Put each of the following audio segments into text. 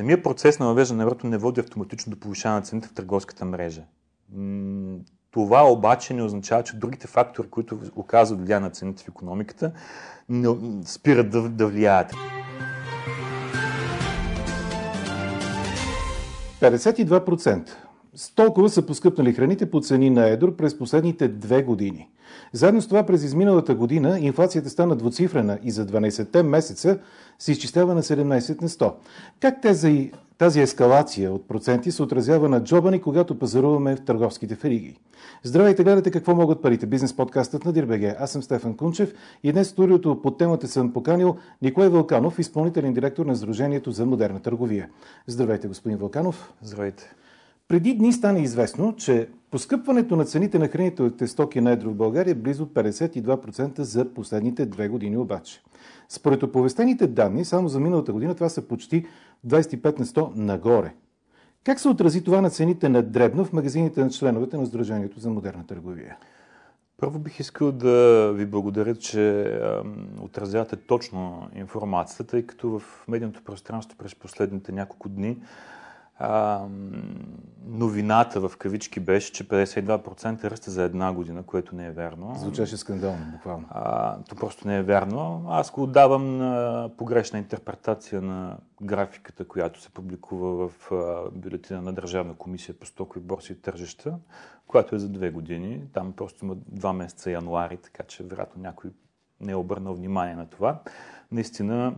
самия процес на въвеждане на еврото не води автоматично до повишаване на цените в търговската мрежа. Това обаче не означава, че другите фактори, които оказват влияние на цените в економиката, спират да, да влияят. 52%. С толкова са поскъпнали храните по цени на едро през последните две години. Заедно с това през изминалата година инфлацията стана двуцифрена и за 12-те месеца се изчислява на 17 на 100. Как тези, тази ескалация от проценти се отразява на джоба ни, когато пазаруваме в търговските фериги? Здравейте, гледате какво могат парите. Бизнес подкастът на Дирбеге. Аз съм Стефан Кунчев и днес в студиото под темата съм поканил Николай Вълканов, изпълнителен директор на Сдружението за модерна търговия. Здравейте, господин Вълканов. Здравейте. Преди дни стана известно, че поскъпването на цените на хранителните стоки на едро в България е близо 52% за последните две години обаче. Според оповестените данни, само за миналата година това са почти 25 на 100 нагоре. Как се отрази това на цените на дребно в магазините на членовете на Сдружението за модерна търговия? Първо бих искал да ви благодаря, че отразявате точно информацията, тъй като в медийното пространство през последните няколко дни а, новината в кавички беше, че 52% ръста за една година, което не е вярно. Звучеше скандално, буквално. А, то просто не е вярно. Аз го давам на погрешна интерпретация на графиката, която се публикува в бюлетина на Държавна комисия по стокови борси и тържища, която е за две години. Там просто има два месеца януари, така че вероятно някой не е обърнал внимание на това. Наистина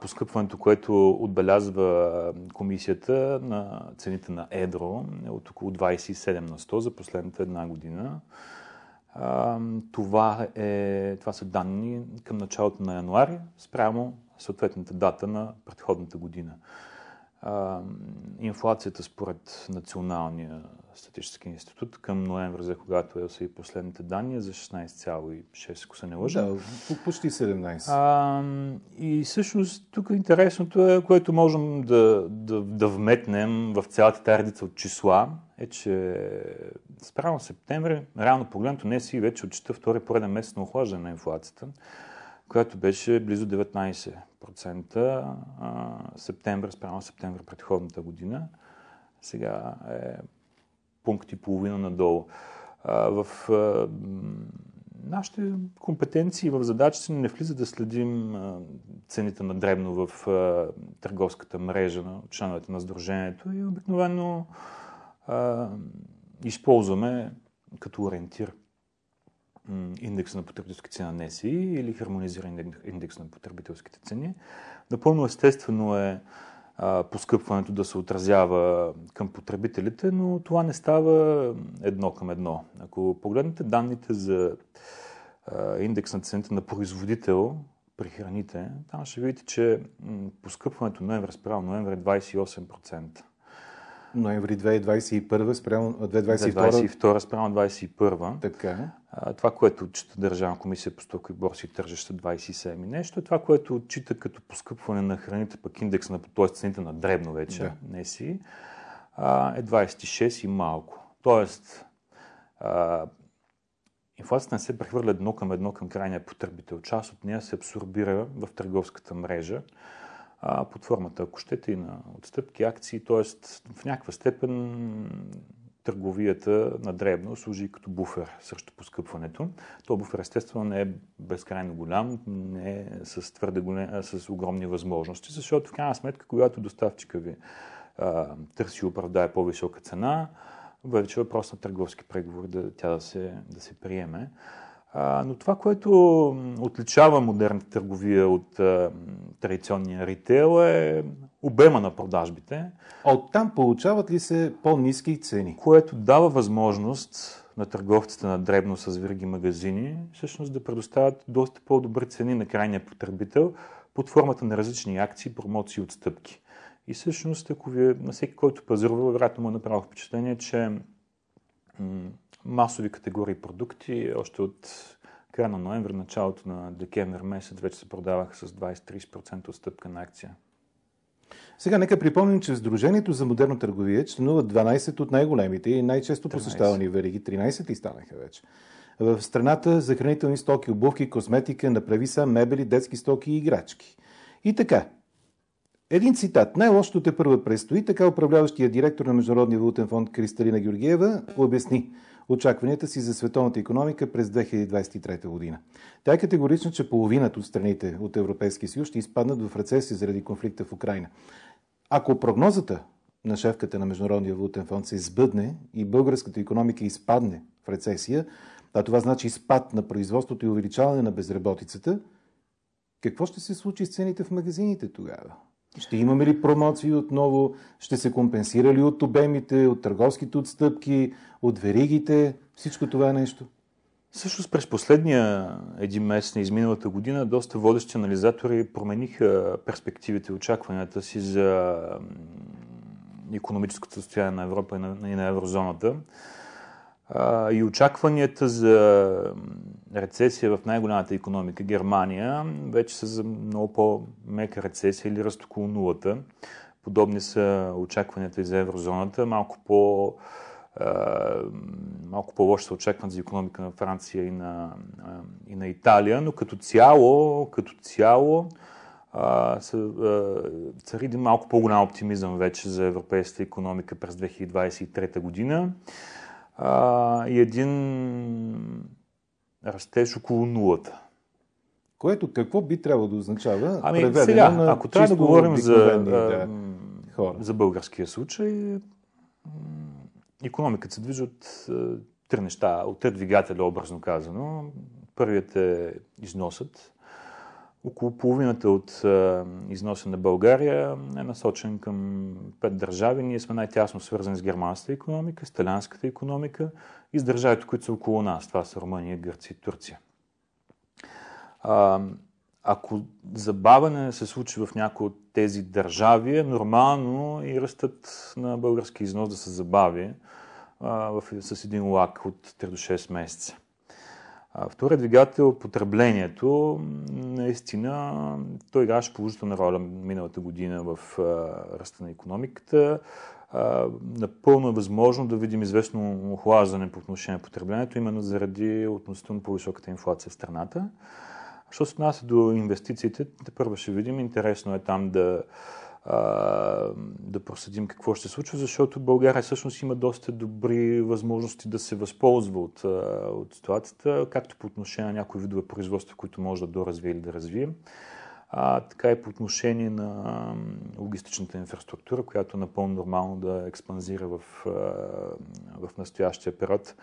поскъпването, което отбелязва комисията на цените на едро е от около 27 на 100 за последната една година. Това, е, това са данни към началото на януари спрямо съответната дата на предходната година. Инфлацията според Националния статистически институт към ноември, за когато са и последните данни, за 16,6, ако се не лъжа. Да, почти 17. А, и всъщност тук интересното е, което можем да, да, да вметнем в цялата тази редица от числа, е, че спрямо септември, реално погледнато, не си вече отчита втори пореден месец на охлаждане на инфлацията, която беше близо 19% а, септември, спрямо септември предходната година. Сега е пункт и половина надолу. В нашите компетенции в задачите не влиза да следим цените на дребно в търговската мрежа на членовете на Сдружението и обикновено използваме като ориентир индекса на потребителски цени на НЕСИ или хармонизиран индекс на потребителските цени. Напълно естествено е поскъпването да се отразява към потребителите, но това не става едно към едно. Ако погледнете данните за индекс на цените на производител при храните, там ще видите, че поскъпването ноември спрямо ноември е 28% ноември 2021 спрямо 2022. 2022 спрямо 2021. Така. Това, което отчита Държавна комисия по стоки борси и тържаща 27 и нещо, това, което отчита като поскъпване на храните, пък индекс на, т.е. цените на дребно вече, да. не си, е 26 и малко. Тоест, инфлацията не се прехвърля едно към едно към крайния потребител. Част от нея се абсорбира в търговската мрежа а, под формата, ако щете, и на отстъпки, акции, т.е. в някаква степен търговията на дребно служи като буфер срещу поскъпването. То буфер естествено не е безкрайно голям, не е с твърде голем, с огромни възможности, защото в крайна сметка, когато доставчика ви а, търси и оправдае по-висока цена, вече въпрос на търговски преговори да тя да се, да се приеме. А, но това, което отличава модерната търговия от а, традиционния ритейл е обема на продажбите. А оттам получават ли се по-низки цени? Което дава възможност на търговците на дребно с вириги магазини всъщност да предоставят доста по-добри цени на крайния потребител под формата на различни акции, промоции и отстъпки. И всъщност, ако ви, на всеки, който пазарува, вероятно му е направил впечатление, че масови категории продукти. Още от края на ноември, началото на декември месец вече се продаваха с 20-30% отстъпка на акция. Сега нека припомним, че в Сдружението за модерна търговия членуват 12 от най-големите и най-често 13. посещавани вериги. 13 и станаха вече. В страната за хранителни стоки, обувки, косметика, направи са мебели, детски стоки и играчки. И така, Един цитат. Най-лошото те първа предстои, така управляващия директор на Международния валутен фонд Кристалина Георгиева обясни очакванията си за световната економика през 2023 година. Тя е категорична, че половината от страните от Европейския съюз ще изпаднат в рецесия заради конфликта в Украина. Ако прогнозата на шефката на Международния валутен фонд се сбъдне и българската економика изпадне в рецесия, а това значи спад на производството и увеличаване на безработицата, какво ще се случи с цените в магазините тогава? Ще имаме ли промоции отново? Ще се компенсира ли от обемите, от търговските отстъпки, от веригите? Всичко това е нещо. Също през последния един месец на изминалата година доста водещи анализатори промениха перспективите и очакванията си за економическото състояние на Европа и на, и на еврозоната. А, и очакванията за рецесия в най-голямата економика Германия вече са за много по-мека рецесия или ръст около нулата. Подобни са очакванията и за еврозоната. Малко по- малко по-лошо се очакват за економика на Франция и на, и на Италия, но като цяло, като цяло цари малко по-голям оптимизъм вече за европейската економика през 2023 година а, и един растеж около нулата. Което какво би трябвало да означава? Ами сега, на ако трябва да говорим за, хора. за българския случай, економиката се движи от три неща, от три двигателя, образно казано. Първият е износът. Около половината от износа на България е насочен към пет държави. Ние сме най-тясно свързани с германската економика, с талянската економика и с държавите, които са около нас. Това са Румъния, Гърция и Турция. ако забавяне се случи в някои от тези държави, е нормално и ръстът на български износ да се забави с един лак от 3 до 6 месеца. Вторият двигател, потреблението, наистина, той играше положителна роля миналата година в ръста на економиката. Напълно е възможно да видим известно охлаждане по отношение на потреблението, именно заради относително по-високата инфлация в страната. Що се отнася до инвестициите, те първо ще видим. Интересно е там да, да проследим какво ще се случва, защото България всъщност има доста добри възможности да се възползва от, от ситуацията, както по отношение на някои видове производства, които може да доразвие или да развие, а, така и по отношение на логистичната инфраструктура, която е напълно нормално да експанзира в, в настоящия период.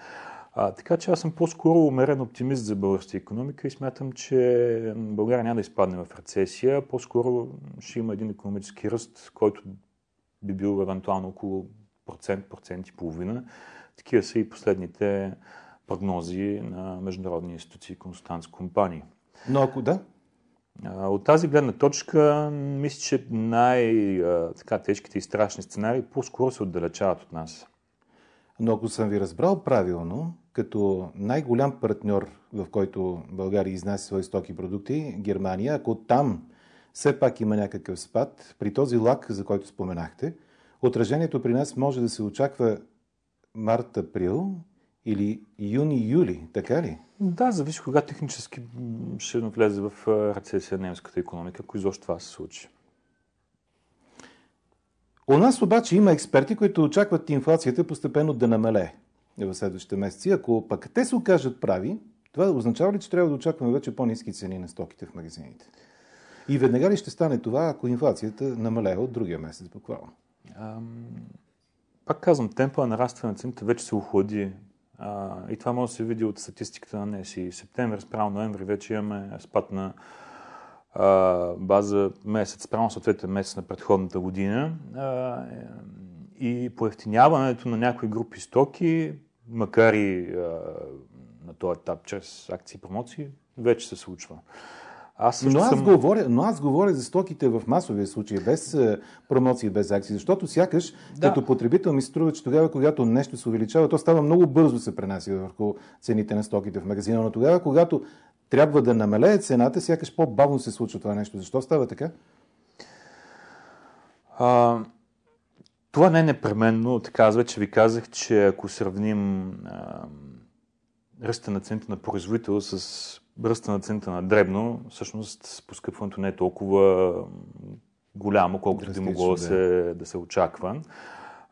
А, така че аз съм по-скоро умерен оптимист за българската економика и смятам, че България няма да изпадне в рецесия. По-скоро ще има един економически ръст, който би бил евентуално около процент, процент и половина. Такива са и последните прогнози на международни институции и консултантски компании. Но ако да? От тази гледна точка, мисля, че най-тежките и страшни сценарии по-скоро се отдалечават от нас. Но ако съм ви разбрал правилно, като най-голям партньор, в който България изнася свои стоки и продукти, Германия, ако там все пак има някакъв спад, при този лак, за който споменахте, отражението при нас може да се очаква март-април или юни-юли, така ли? Да, зависи кога технически ще влезе в рецесия немската економика, ако изобщо това се случи. У нас обаче има експерти, които очакват инфлацията постепенно да намалее в следващите месеци. Ако пък те се окажат прави, това означава ли, че трябва да очакваме вече по-низки цени на стоките в магазините? И веднага ли ще стане това, ако инфлацията намалее от другия месец буквално? Ам... Пак казвам, темпа на нарастване на цените вече се охлади. А, и това може да се види от статистиката на НЕСИ. Септември спрямо ноември вече имаме спад на а, база месец, спрямо съответен месец на предходната година. А, и поевтиняването на някои групи стоки, макар и а, на този етап чрез акции и промоции, вече се случва. Аз но, аз съм... говоря, но аз говоря за стоките в масовия случай, без промоции, без акции, защото сякаш да. като потребител ми струва, че тогава, когато нещо се увеличава, то става много бързо се пренася върху цените на стоките в магазина, но тогава, когато трябва да намалее цената, сякаш по-бавно се случва това нещо. Защо става така? А, това не е непременно. Така, аз вече ви казах, че ако сравним а, ръста на цените на производител с ръста на цените на дребно, всъщност поскъпването не е толкова голямо, колкото би могло да се, да се очаква.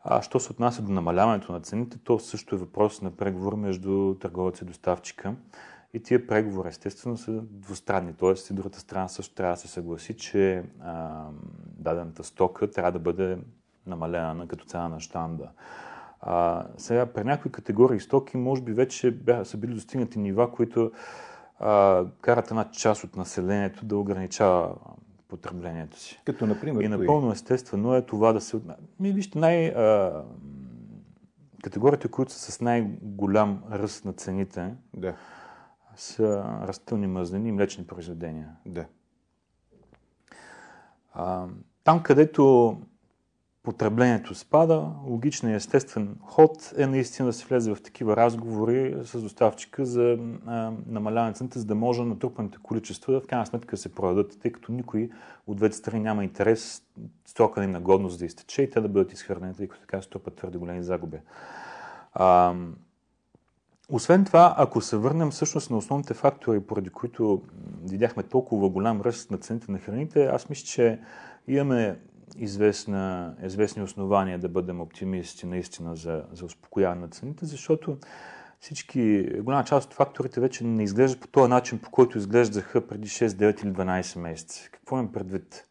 А що се отнася до намаляването на цените, то също е въпрос на преговор между търговец и доставчика. И тия преговори, естествено, са двустранни. Тоест, и другата страна също трябва да се съгласи, че а, дадената стока трябва да бъде намалена като цена на штанда. А, сега, при някои категории стоки, може би вече бяха, са били достигнати нива, които а, карат една част от населението да ограничава потреблението си. Като, например, И напълно естествено е това да се... Ми, вижте, най... А, категориите, които са с най-голям ръст на цените, да. са растителни мазнини и млечни произведения. Да. А, там, където потреблението спада, логичен и естествен ход е наистина да се влезе в такива разговори с доставчика за намаляване цената, за да може натрупаните количества в крайна сметка да се продадат, тъй като никой от двете страни няма интерес стока им на годност да изтече и те да бъдат изхвърлени, тъй като така се трупат твърде големи загуби. А, освен това, ако се върнем всъщност на основните фактори, поради които видяхме толкова голям ръст на цените на храните, аз мисля, че имаме известна, известни основания да бъдем оптимисти наистина за, за успокояване на цените, защото всички, голяма част от факторите вече не изглеждат по този начин, по който изглеждаха преди 6, 9 или 12 месеца. Какво имам предвид?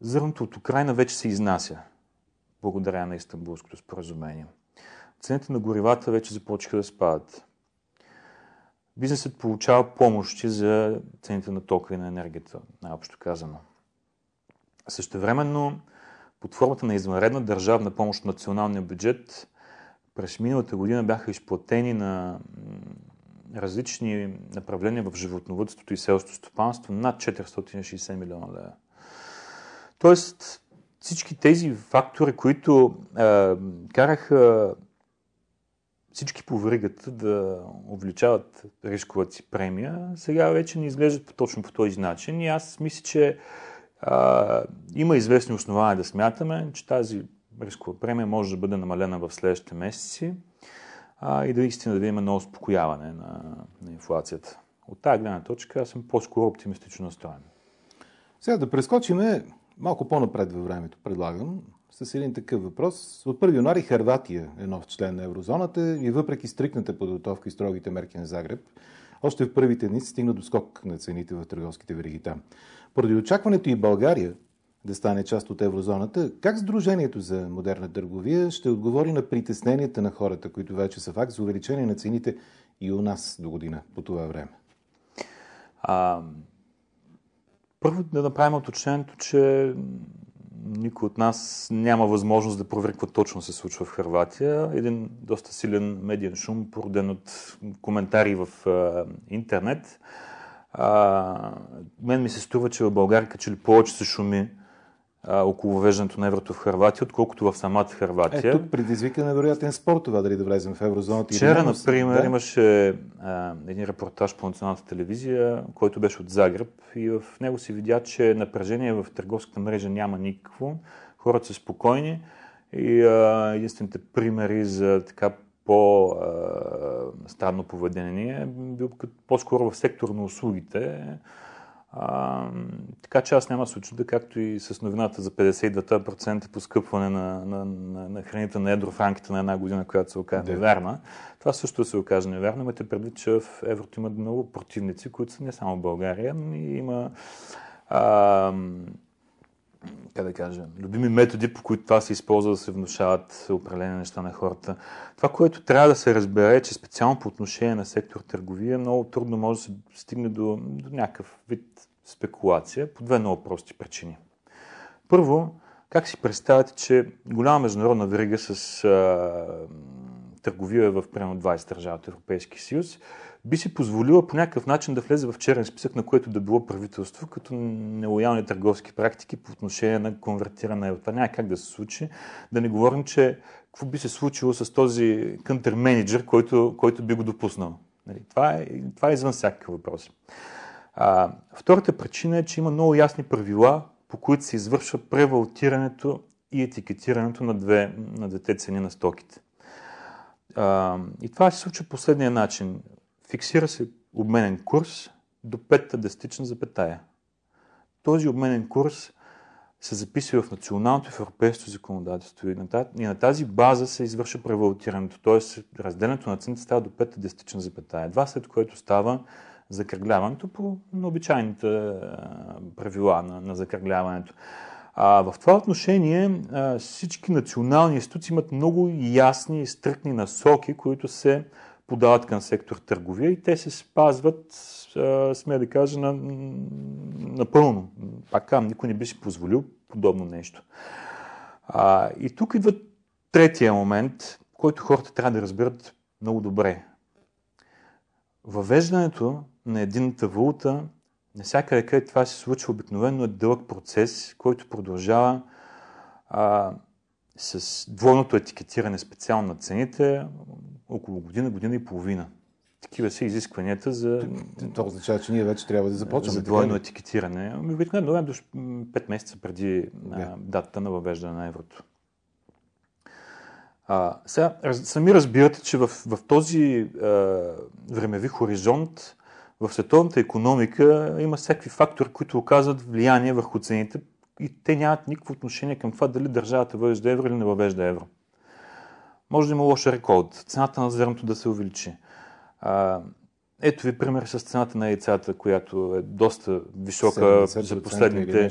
Зърното от Украина вече се изнася, благодаря на Истанбулското споразумение. Цените на горивата вече започнаха да спадат. Бизнесът получава помощи за цените на тока и на енергията, най-общо казано. Същевременно, под формата на извънредна държавна помощ в националния бюджет, през миналата година бяха изплатени на различни направления в животновътството и селското стопанство над 460 милиона лева. Тоест, всички тези фактори, които е, караха всички по вригата да увеличават рисковата си премия, сега вече не изглеждат точно по този начин. И аз мисля, че а, има известни основания да смятаме, че тази рискова премия може да бъде намалена в следващите месеци а, и да истина да има ново успокояване на, на инфлацията. От тази гледна точка аз съм по-скоро оптимистично настроен. Сега да прескочиме малко по-напред във времето, предлагам, с един такъв въпрос. От 1 януари Харватия е нов член на еврозоната и въпреки стрикната подготовка и строгите мерки на Загреб, още в първите дни се стигна до скок на цените в търговските вериги там. Поради очакването и България да стане част от еврозоната, как Сдружението за модерна търговия ще отговори на притесненията на хората, които вече са факт за увеличение на цените и у нас до година по това време? А, първо да направим уточнението, че никой от нас няма възможност да провери какво точно се случва в Харватия. Един доста силен медиен шум, породен от коментари в а, интернет. А, мен ми се струва, че в България че ли повече се шуми а, около въвеждането на еврото в Харватия, отколкото в самата Харватия. Е, тук предизвика невероятен спор това дали да влезем в еврозоната. Вчера, например, да? имаше а, един репортаж по националната телевизия, който беше от Загреб и в него се видя, че напрежение в търговската мрежа няма никакво. Хората са спокойни и а, единствените примери за така по-странно поведение бил по-скоро в сектор на услугите. А, така че аз няма да се очуда, както и с новината за 52% поскъпване на, на, на, на храните на едро в рамките на една година, която се оказа невярна. Това също се окаже невярно. Имате предвид, че в еврото има много противници, които са не само в България, но и има а, как да кажа, любими методи, по които това се използва да се внушават определени неща на хората. Това, което трябва да се разбере, е, че специално по отношение на сектор търговия много трудно може да се стигне до, до някакъв вид спекулация по две много прости причини. Първо, как си представяте, че голяма международна верига с а, търговия в примерно 20 държави от Европейския съюз би си позволила по някакъв начин да влезе в черен списък, на което да било правителство, като нелоялни търговски практики по отношение на конвертиране. Това няма как да се случи. Да не говорим, че какво би се случило с този кънтер менеджер, който, който би го допуснал. Нали, това, е, това е извън всякакъв въпрос. А, втората причина е, че има много ясни правила, по които се извършва превалтирането и етикетирането на, две, на двете цени на стоките. А, и това се случва последния начин. Фиксира се обменен курс до петта десетична запетая. Този обменен курс се записва в националното и в европейското законодателство. И на тази база се извършва превалутирането, т.е. разделянето на цените става до 5 десетична запетая. Едва след което става закръгляването по обичайните правила на, на закръгляването. А, в това отношение всички национални институции имат много ясни и стрикни насоки, които се подават към сектор търговия и те се спазват, сме да кажа, на, напълно. Пак казвам, никой не би си позволил подобно нещо. А, и тук идва третия момент, който хората трябва да разберат много добре. Въвеждането на единната валута Насякъде, където това се случва, обикновено е дълъг процес, който продължава а, с двойното етикетиране специално на цените около година, година и половина. Такива са изискванията за... Това означава, че ние вече трябва да започнем. За двойно етикетиране. Ами, обикновено до 5 месеца преди yeah. датата на въвеждане на еврото. А, сега, сами разбирате, че в, в този а, времеви хоризонт в световната економика има всякакви фактори, които оказват влияние върху цените и те нямат никакво отношение към това дали държавата въвежда евро или не въвежда евро. Може да има лош рекорд, цената на зърното да се увеличи. А, ето ви пример с цената на яйцата, която е доста висока за последните.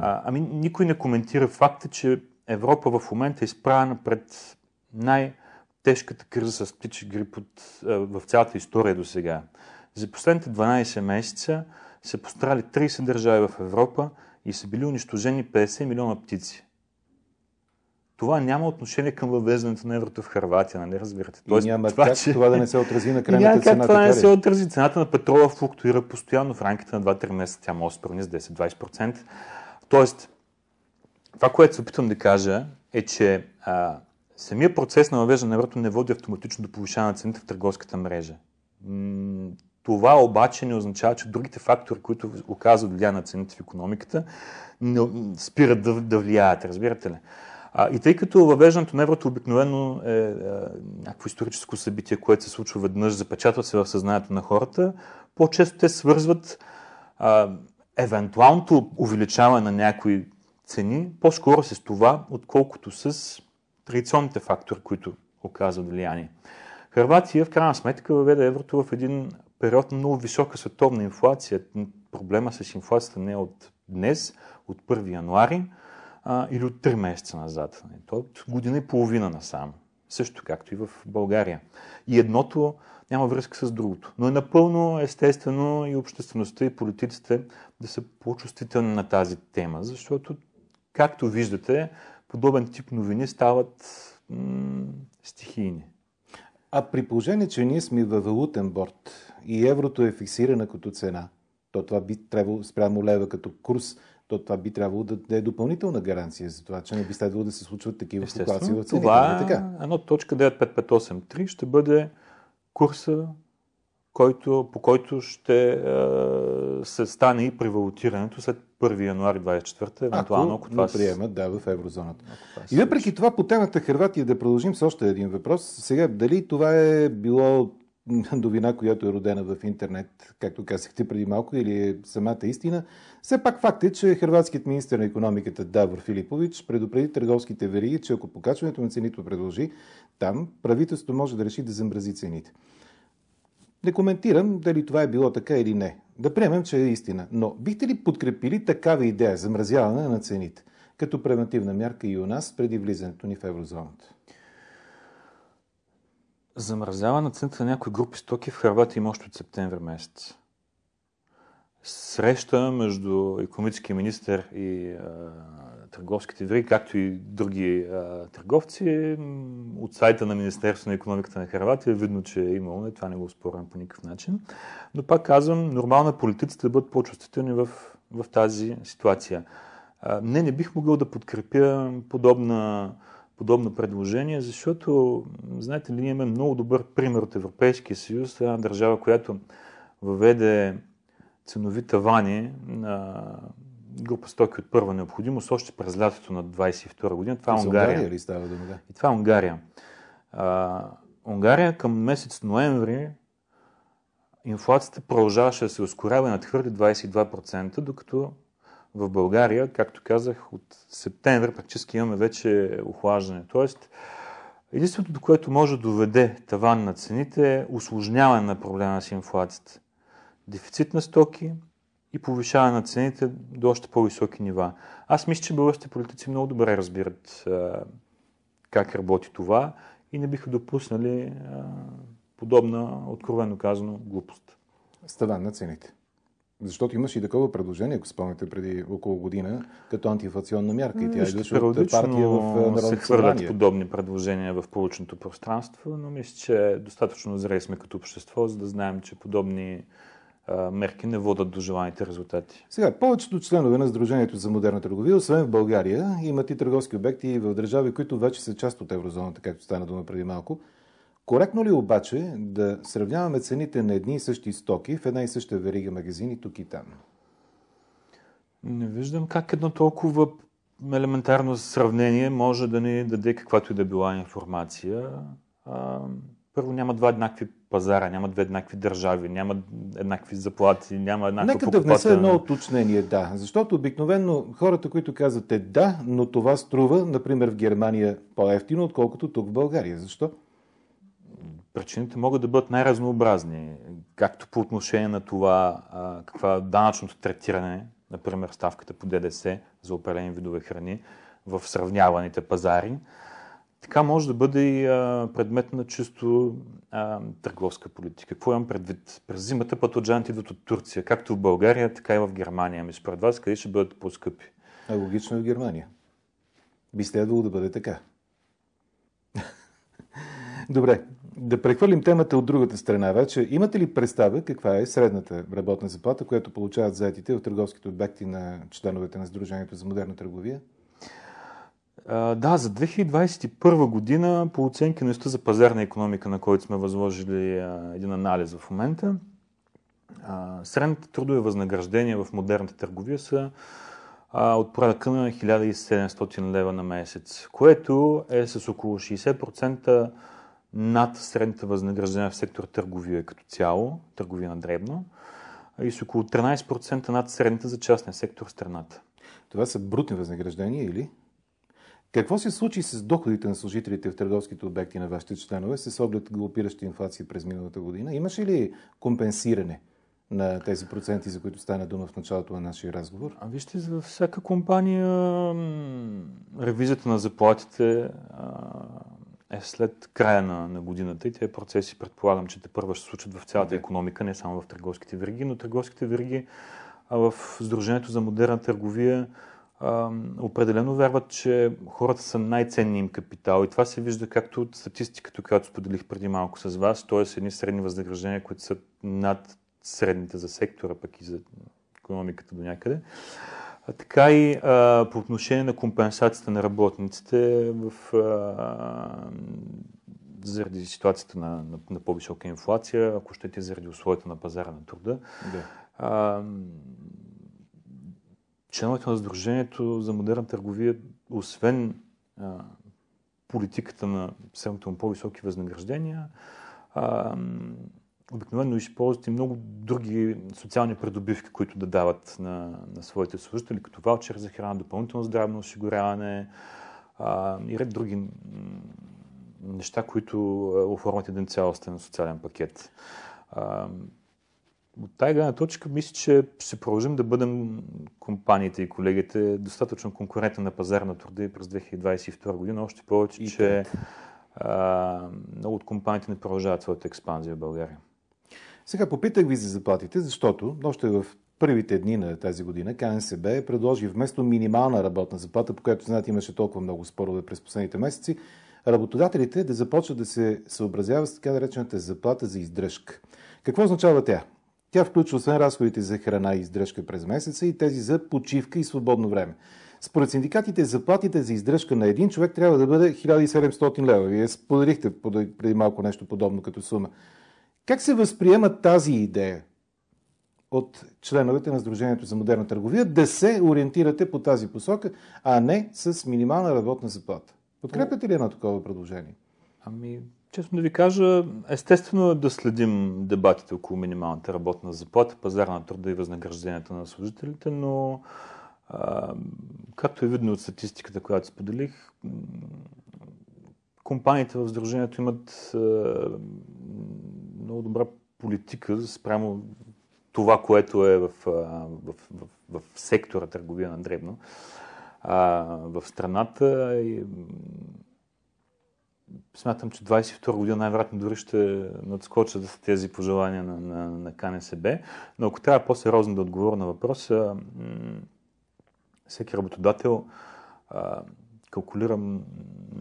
А, ами никой не коментира факта, че Европа в момента е изправена пред най-тежката криза с птичи грип от, в цялата история до сега. За последните 12 месеца са пострали 30 държави в Европа и са били унищожени 50 милиона птици. Това няма отношение към въвеждането на еврото в Харватия, нали разбирате? Тоест, и няма това, как че... това да не се отрази на крайната няма цена. Как това не се отрази. Цената на петрола флуктуира постоянно в рамките на 2-3 месеца. Тя може да с 10-20%. Тоест, това, което се опитвам да кажа е, че а, самия процес на въвеждане на еврото не води автоматично до повишаване на цените в търговската мрежа. Това обаче не означава, че другите фактори, които оказват влияние на цените в економиката, не спират да, да влияят, разбирате ли? А, и тъй като въвеждането на еврото обикновено е, е някакво историческо събитие, което се случва веднъж, запечатва се в съзнанието на хората, по-често те свързват а, евентуалното увеличаване на някои цени по-скоро с това, отколкото с традиционните фактори, които оказват влияние. Харватия в крайна сметка въведе еврото в един период на много висока световна инфлация. Проблема с инфлацията не е от днес, от 1 януари а, или от 3 месеца назад. То е от година и половина насам. Също както и в България. И едното няма връзка с другото. Но е напълно естествено и обществеността и политиците да са по-чувствителни на тази тема, защото, както виждате, подобен тип новини стават м- стихийни. А при положение, че ние сме във валутен борт и еврото е фиксирана като цена, то това би трябвало спрямо лева като курс, то това би трябвало да е допълнителна гаранция за това, че не би следвало да се случват такива ситуации в цените. Това нали така. едно точка 95583 ще бъде курса, който, по който ще е, се стане и при валутирането след 1 януари 24, евентуално, ако, ако това приемат, да, в еврозоната. И въпреки това, по темата Хрватия да продължим с още един въпрос. Сега, дали това е било новина, която е родена в интернет, както казахте преди малко, или е самата истина. Все пак факт е, че хрватският министр на економиката Давор Филипович предупреди търговските вериги, че ако покачването на цените продължи, там правителството може да реши да замрази цените. Не коментирам дали това е било така или не. Да приемем, че е истина. Но бихте ли подкрепили такава идея за мразяване на цените, като превентивна мярка и у нас преди влизането ни в еврозоната? Замразява на цената на някои групи стоки в Харватия има още от септември месец. Среща между економическия министр и а, търговските вери, както и други а, търговци. От сайта на Министерството на економиката на Харватия е видно, че е имало, и това не го спорвам по никакъв начин. Но пак казвам, нормално е политиците да бъдат по-чувствителни в, в тази ситуация. А, не, не бих могъл да подкрепя подобна подобно предложение, защото, знаете ли, ние имаме много добър пример от Европейския съюз, една държава, която въведе ценови тавани на група стоки от първа необходимост още през лятото на 22 година. Това е Унгария. Унгария ли става дума? Да. И това е Унгария. А, Унгария към месец ноември инфлацията продължаваше да се ускорява и надхвърли 22%, докато в България, както казах, от септември практически имаме вече охлаждане. Тоест, единственото, което може да доведе таван на цените е усложняване на проблема с инфлацията. Дефицит на стоки и повишаване на цените до още по-високи нива. Аз мисля, че българските политици много добре разбират как работи това и не биха допуснали подобна, откровено казано, глупост. Ставан на цените. Защото имаш и такова предложение, ако спомняте, преди около година, като антиинфлационна мярка. И тя идваше от партия в Народното се хвърлят подобни предложения в получното пространство, но мисля, че достатъчно зрели сме като общество, за да знаем, че подобни мерки не водат до желаните резултати. Сега, повечето членове на Сдружението за модерна търговия, освен в България, имат и търговски обекти в държави, които вече са част от еврозоната, както стана дума преди малко. Коректно ли обаче да сравняваме цените на едни и същи стоки в една и съща верига магазини тук и там? Не виждам как едно толкова елементарно сравнение може да ни даде каквато и да била информация. Първо няма два еднакви пазара, няма две еднакви държави, няма еднакви заплати, няма еднаква Нека да внеса едно уточнение, да. Защото обикновено хората, които казват е да, но това струва, например в Германия по-ефтино, отколкото тук в България. Защо? Причините могат да бъдат най-разнообразни, както по отношение на това каква е данъчното третиране, например ставката по ДДС за определени видове храни в сравняваните пазари, така може да бъде и а, предмет на чисто а, търговска политика. Какво имам предвид? През зимата пътоджаните идват от Турция, както в България, така и в Германия. Ами според вас къде ще бъдат по-скъпи? А логично е в Германия. Би следвало да бъде така. Добре, да прехвърлим темата от другата страна вече. Имате ли представа каква е средната работна заплата, която получават заетите в търговските обекти на членовете на Сдружението за модерна търговия? да, за 2021 година по оценки на за пазарна економика, на който сме възложили един анализ в момента, средните трудови възнаграждения в модерната търговия са от порядъка на 1700 лева на месец, което е с около 60% над средните възнаграждения в сектор търговия като цяло, търговия на дребно, и с около 13% над средните за частния сектор в страната. Това са брутни възнаграждения или? Какво се случи с доходите на служителите в търговските обекти на вашите членове с оглед галопираща инфлация през миналата година? Имаше ли компенсиране на тези проценти, за които стана дума в началото на нашия разговор? А вижте, за всяка компания ревизията на заплатите е след края на, на годината и тези процеси предполагам, че те първо ще се случат в цялата okay. економика, не само в търговските вериги, но търговските вериги а в Сдружението за модерна търговия а, определено вярват, че хората са най-ценни им капитал и това се вижда както от статистиката, която споделих преди малко с вас, т.е. едни средни възнаграждения, които са над средните за сектора, пък и за економиката до някъде. А, така и а, по отношение на компенсацията на работниците в, а, заради ситуацията на, на, на по-висока инфлация, ако щете заради условията на пазара на труда. Да. А, членовете на Сдружението за модерна търговия, освен а, политиката на средното по-високи възнаграждения, а, обикновено използват и много други социални придобивки, които да дават на, на своите служители, като ваучер за храна, допълнително здравно осигуряване а, и ред други неща, които оформят един цялостен социален пакет. А, от тази гледна точка мисля, че ще продължим да бъдем компаниите и колегите достатъчно конкурентни на пазар на труда и през 2022 година, още повече, и че а, много от компаниите не продължават своята експанзия в България. Сега попитах ви за заплатите, защото още в първите дни на тази година КНСБ предложи вместо минимална работна заплата, по която знаете имаше толкова много спорове през последните месеци, работодателите да започват да се съобразяват с така наречената заплата за издръжка. Какво означава тя? Тя включва освен разходите за храна и издръжка през месеца и тези за почивка и свободно време. Според синдикатите, заплатите за издръжка на един човек трябва да бъде 1700 лева. Вие споделихте преди малко нещо подобно като сума. Как се възприема тази идея от членовете на Сдружението за модерна търговия да се ориентирате по тази посока, а не с минимална работна заплата? Подкрепяте ли едно такова предложение? Ами, честно да ви кажа, естествено е да следим дебатите около минималната работна заплата, пазар на труда и възнагражденията на служителите, но А, както е видно от статистиката, която споделих, компаниите в Сдружението имат а, много добра политика спрямо това, което е в, в, в, в сектора търговия на дребно а, в страната. И, смятам, че 22 година най-вероятно дори ще надскочат тези пожелания на, на, на КНСБ. Но ако трябва по-сериозно да отговоря на въпроса, всеки работодател а, калкулирам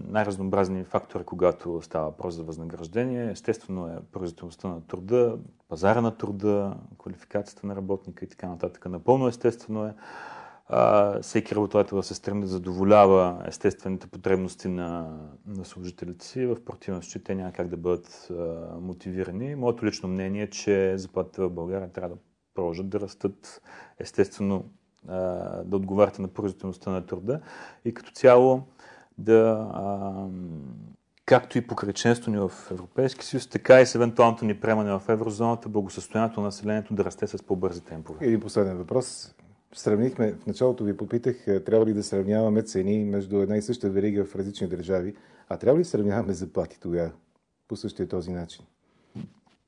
най-разнообразни фактори, когато става въпрос за възнаграждение. Естествено е производителността на труда, пазара на труда, квалификацията на работника и така нататък. Напълно естествено е а, всеки работодател да се стреми да задоволява естествените потребности на, на служителите си. В противен случай те няма как да бъдат а, мотивирани. Моето лично мнение е, че заплатите в България трябва да продължат да растат естествено да отговаряте на производителността на труда и като цяло да, както и покрай членство ни в Европейски съюз, така и с евентуалното ни приемане в еврозоната, благосъстоянието на населението да расте с по-бързи темпове. Един последен въпрос. Сравнихме, в началото ви попитах, трябва ли да сравняваме цени между една и съща верига в различни държави, а трябва ли да сравняваме заплати тогава по същия този начин?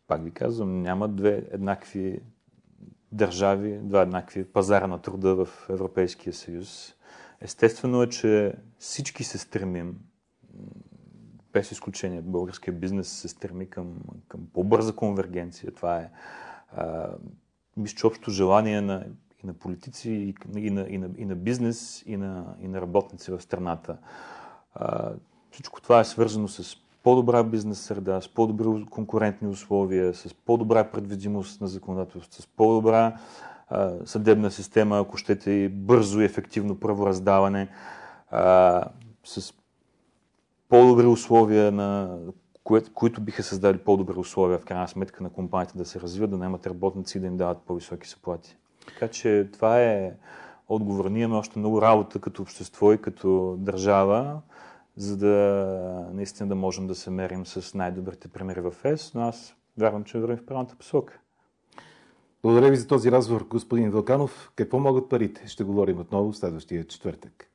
Пак ви казвам, няма две еднакви държави, два еднакви пазара на труда в Европейския съюз. Естествено е, че всички се стремим, без изключение, българския бизнес се стреми към, към по-бърза конвергенция. Това е, мисля, че общо желание на, и на политици, и, и, на, и, на, и на бизнес, и на, и на работници в страната. А, всичко това е свързано с по-добра бизнес среда, с по-добри конкурентни условия, с по-добра предвидимост на законодателство, с по-добра а, съдебна система, ако щете и бързо и ефективно правораздаване, а, с по-добри условия, на, кое, които биха създали по-добри условия в крайна сметка на компаниите да се развиват, да нямат работници и да им дават по-високи заплати. Така че това е отговор. Ние имаме още много работа като общество и като държава за да наистина да можем да се мерим с най-добрите примери в ЕС, но аз вярвам, че вървим в правилната посока. Благодаря ви за този разговор, господин Вълканов. Какво могат парите? Ще говорим отново в следващия четвъртък.